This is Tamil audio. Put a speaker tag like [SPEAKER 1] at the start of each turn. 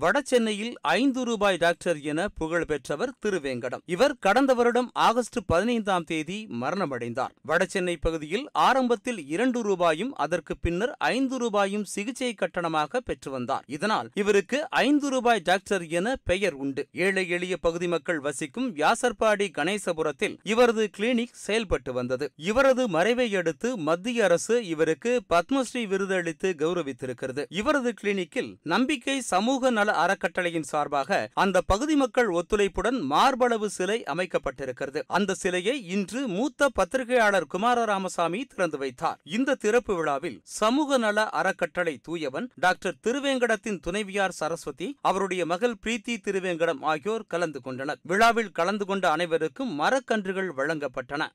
[SPEAKER 1] வடசென்னையில் ஐந்து ரூபாய் டாக்டர் என புகழ் பெற்றவர் திருவேங்கடம். இவர் கடந்த வருடம் ஆகஸ்ட் பதினைந்தாம் தேதி மரணமடைந்தார். வடசென்னை பகுதியில் ஆரம்பத்தில் இரண்டு ரூபாயும் அதற்கு பின்னர் ஐந்து ரூபாயும் சிகிச்சை கட்டணமாக பெற்று வந்தார். இதனால் இவருக்கு ஐந்து ரூபாய் டாக்டர் என பெயர் உண்டு. ஏழை எளிய பகுதி மக்கள் வசிக்கும் வியாசர்பாடி கணேசபுரத்தில் இவரது கிளினிக் செயல்பட்டு வந்தது. இவரது மறைவை அடுத்து மத்திய அரசு இவருக்கு பத்மஸ்ரீ விருது அளித்து கௌரவித்திருக்கிறது. இவரது கிளினிக்கில் நம்பிக்கை சமூக நல அறக்கட்டளையின் சார்பாக அந்த பகுதி மக்கள் ஒத்துழைப்புடன் மார்பளவு சிலை அமைக்கப்பட்டிருக்கிறது. அந்த சிலையை இன்று மூத்த பத்திரிகையாளர் குமார ராமசாமி திறந்து வைத்தார். இந்த திறப்பு விழாவில் சமூக நல அறக்கட்டளை தூயவன் டாக்டர் திருவேங்கடத்தின் துணைவியார் சரஸ்வதி அவருடைய மகள் பிரீத்தி திருவேங்கடம் ஆகியோர் கலந்து கொண்டனர். விழாவில் கலந்து கொண்ட அனைவருக்கும் மரக்கன்றுகள் வழங்கப்பட்டன.